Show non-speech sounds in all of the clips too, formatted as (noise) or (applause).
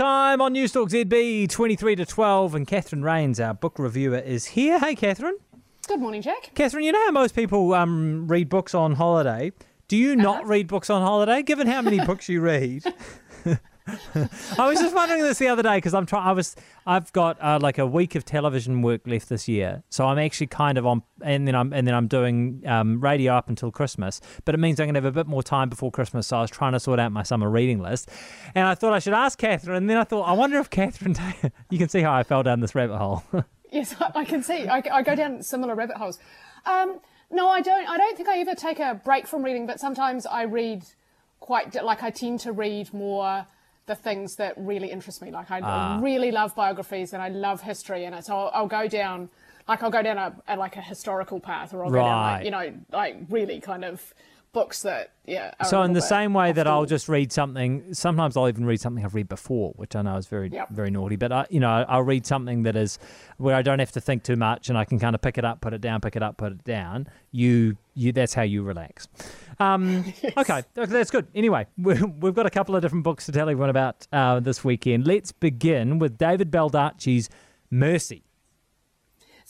time on Newstalk ZB 23 to 12, and Catherine Rains, our book reviewer, is here. Hey, Catherine. Good morning, Jack. Catherine, you know how most people um, read books on holiday? Do you not read books on holiday? Given how many books you read. (laughs) I was just wondering this the other day because I'm trying. I was. I've got uh, like a week of television work left this year, so I'm actually kind of on, and then I'm and then I'm doing um, radio up until Christmas. But it means I'm gonna have a bit more time before Christmas. So I was trying to sort out my summer reading list, and I thought I should ask Catherine. And then I thought, I wonder if Catherine. (laughs) you can see how I fell down this rabbit hole. (laughs) Yes, I can see. I, I go down similar rabbit holes. Um, no, I don't. I don't think I ever take a break from reading, but sometimes I read quite like I tend to read more the things that really interest me. Like I Ah. really love biographies and I love history, and so I'll, I'll go down like I'll go down a, a like a historical path, or I'll go down like you know like really kind of books that yeah. So in the same way that I'll just read something, sometimes I'll even read something I've read before, which I know is very Yep. very naughty. But I, you know, I'll read something that is where I don't have to think too much, and I can kind of pick it up, put it down, pick it up, put it down. You, you, that's how you relax. Um, (laughs) Okay, th- that's good. Anyway, we- we've got a couple of different books to tell everyone about uh, this weekend. Let's begin with David Baldacci's Mercy.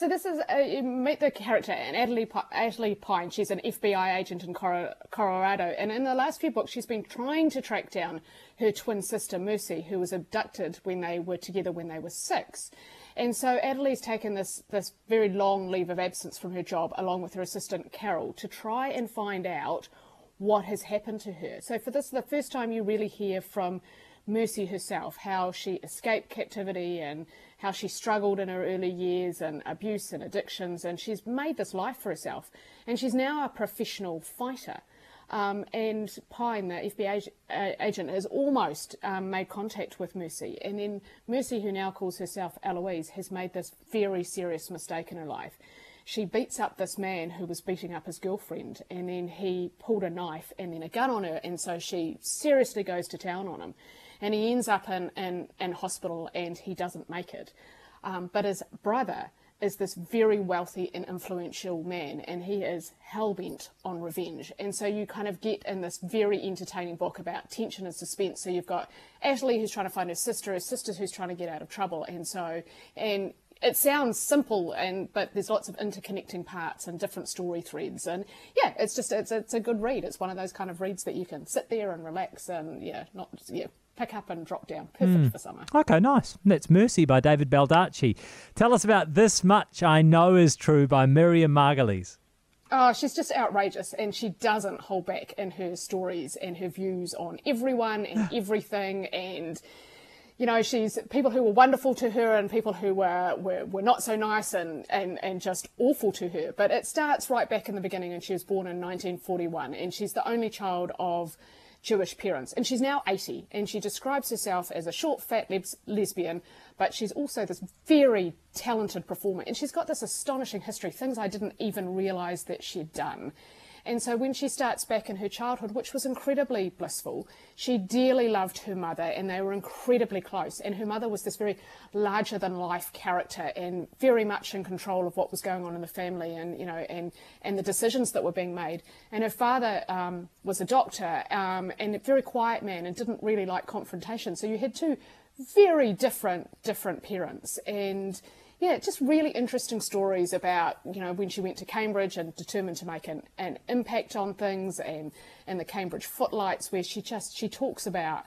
So this is uh, you meet the character and Atlee, Pi- Ashley Pine. She's an FBI agent in Coro- Colorado, and in the last few books, she's been trying to track down her twin sister Mercy, who was abducted when they were together when they were six. And so Atlee's taken this this very long leave of absence from her job, along with her assistant Carol, to try and find out what has happened to her. So for this, the first time you really hear from Mercy herself, how she escaped captivity and how she struggled in her early years and abuse and addictions, and she's made this life for herself. And she's now a professional fighter. Um, and Pine, the FBI agent, has almost um, made contact with Mercy. And then Mercy, who now calls herself Eloise, has made this very serious mistake in her life. She beats up this man who was beating up his girlfriend, and then he pulled a knife and then a gun on her, and so she seriously goes to town on him. And he ends up in, in, in hospital and he doesn't make it. Um, but his brother is this very wealthy and influential man, and he is hell bent on revenge. And so you kind of get in this very entertaining book about tension and suspense. So you've got Ashley who's trying to find her sister, her sister who's trying to get out of trouble, and so and it sounds simple and but there's lots of interconnecting parts and different story threads and yeah it's just it's it's a good read it's one of those kind of reads that you can sit there and relax and yeah not yeah pick up and drop down perfect hmm. for summer Okay, nice. That's Mercy by David Baldacci. Tell us about This Much I Know Is True by Miriam Margolyes. Oh, she's just outrageous, and she doesn't hold back in her stories and her views on everyone and (sighs) everything. And you know, she's people who were wonderful to her and people who were were, were not so nice and, and and just awful to her. But it starts right back in the beginning, and she was born in 1941, and she's the only child of Jewish parents. And she's now 80, and she describes herself as a short, fat les- lesbian, but she's also this very talented performer. And she's got this astonishing history, things I didn't even realize that she'd done. And so when she starts back in her childhood, which was incredibly blissful, she dearly loved her mother and they were incredibly close. And her mother was this very larger than life character and very much in control of what was going on in the family and, you know, and, and the decisions that were being made. And her father um, was a doctor um, and a very quiet man and didn't really like confrontation. So you had two very different, different parents. And yeah, just really interesting stories about you know when she went to Cambridge and determined to make an, an impact on things, and and the Cambridge Footlights, where she just she talks about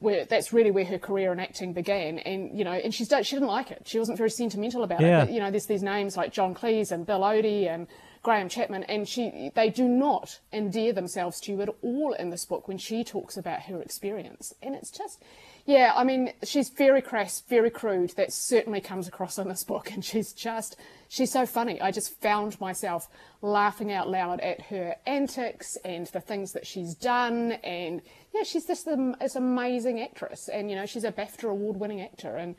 where that's really where her career in acting began, and you know, and she's she didn't like it. She wasn't very sentimental about Yeah. it. But, you know, there's these names like John Cleese and Bill Oddie and Graham Chapman, and she they do not endear themselves to you at all in this book when she talks about her experience, and it's just. Yeah, I mean, she's very crass, very crude. That certainly comes across in this book, (laughs) and she's just, she's so funny. I just found myself laughing out loud at her antics and the things that she's done, and yeah, she's just um, this amazing actress, and you know, she's a BAFTA award-winning actor, and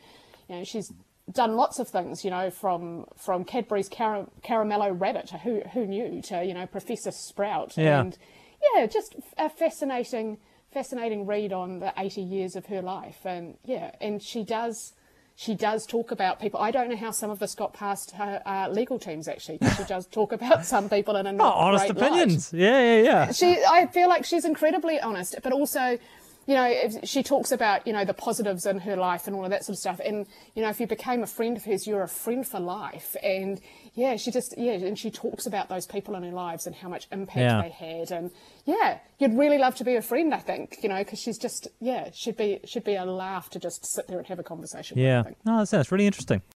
you know, she's done lots of things, you know, from from Cadbury's Cara- Caramello Rabbit, who who knew, to you know, Professor Sprout, Yeah. and yeah, just a fascinating, fascinating read on the 80 years of her life. And yeah, and she does, she does talk about people. I don't know how some of this got past her uh, legal teams actually. She does talk about (laughs) some people in a Oh, not honest great light. opinions. Yeah, yeah, yeah. She, I feel like she's incredibly honest, but also you know, if she talks about, you know, the positives in her life and all of that sort of stuff. And, you know, if you became a friend of hers, you're a friend for life. And yeah, she just, yeah, and she talks about those people in her lives and how much impact Yeah. they had. And yeah, you'd really love to be a friend, I think, you know, because she's just, yeah, she'd be, she'd be a laugh to just sit there and have a conversation with, Yeah. think. No, that sounds really interesting.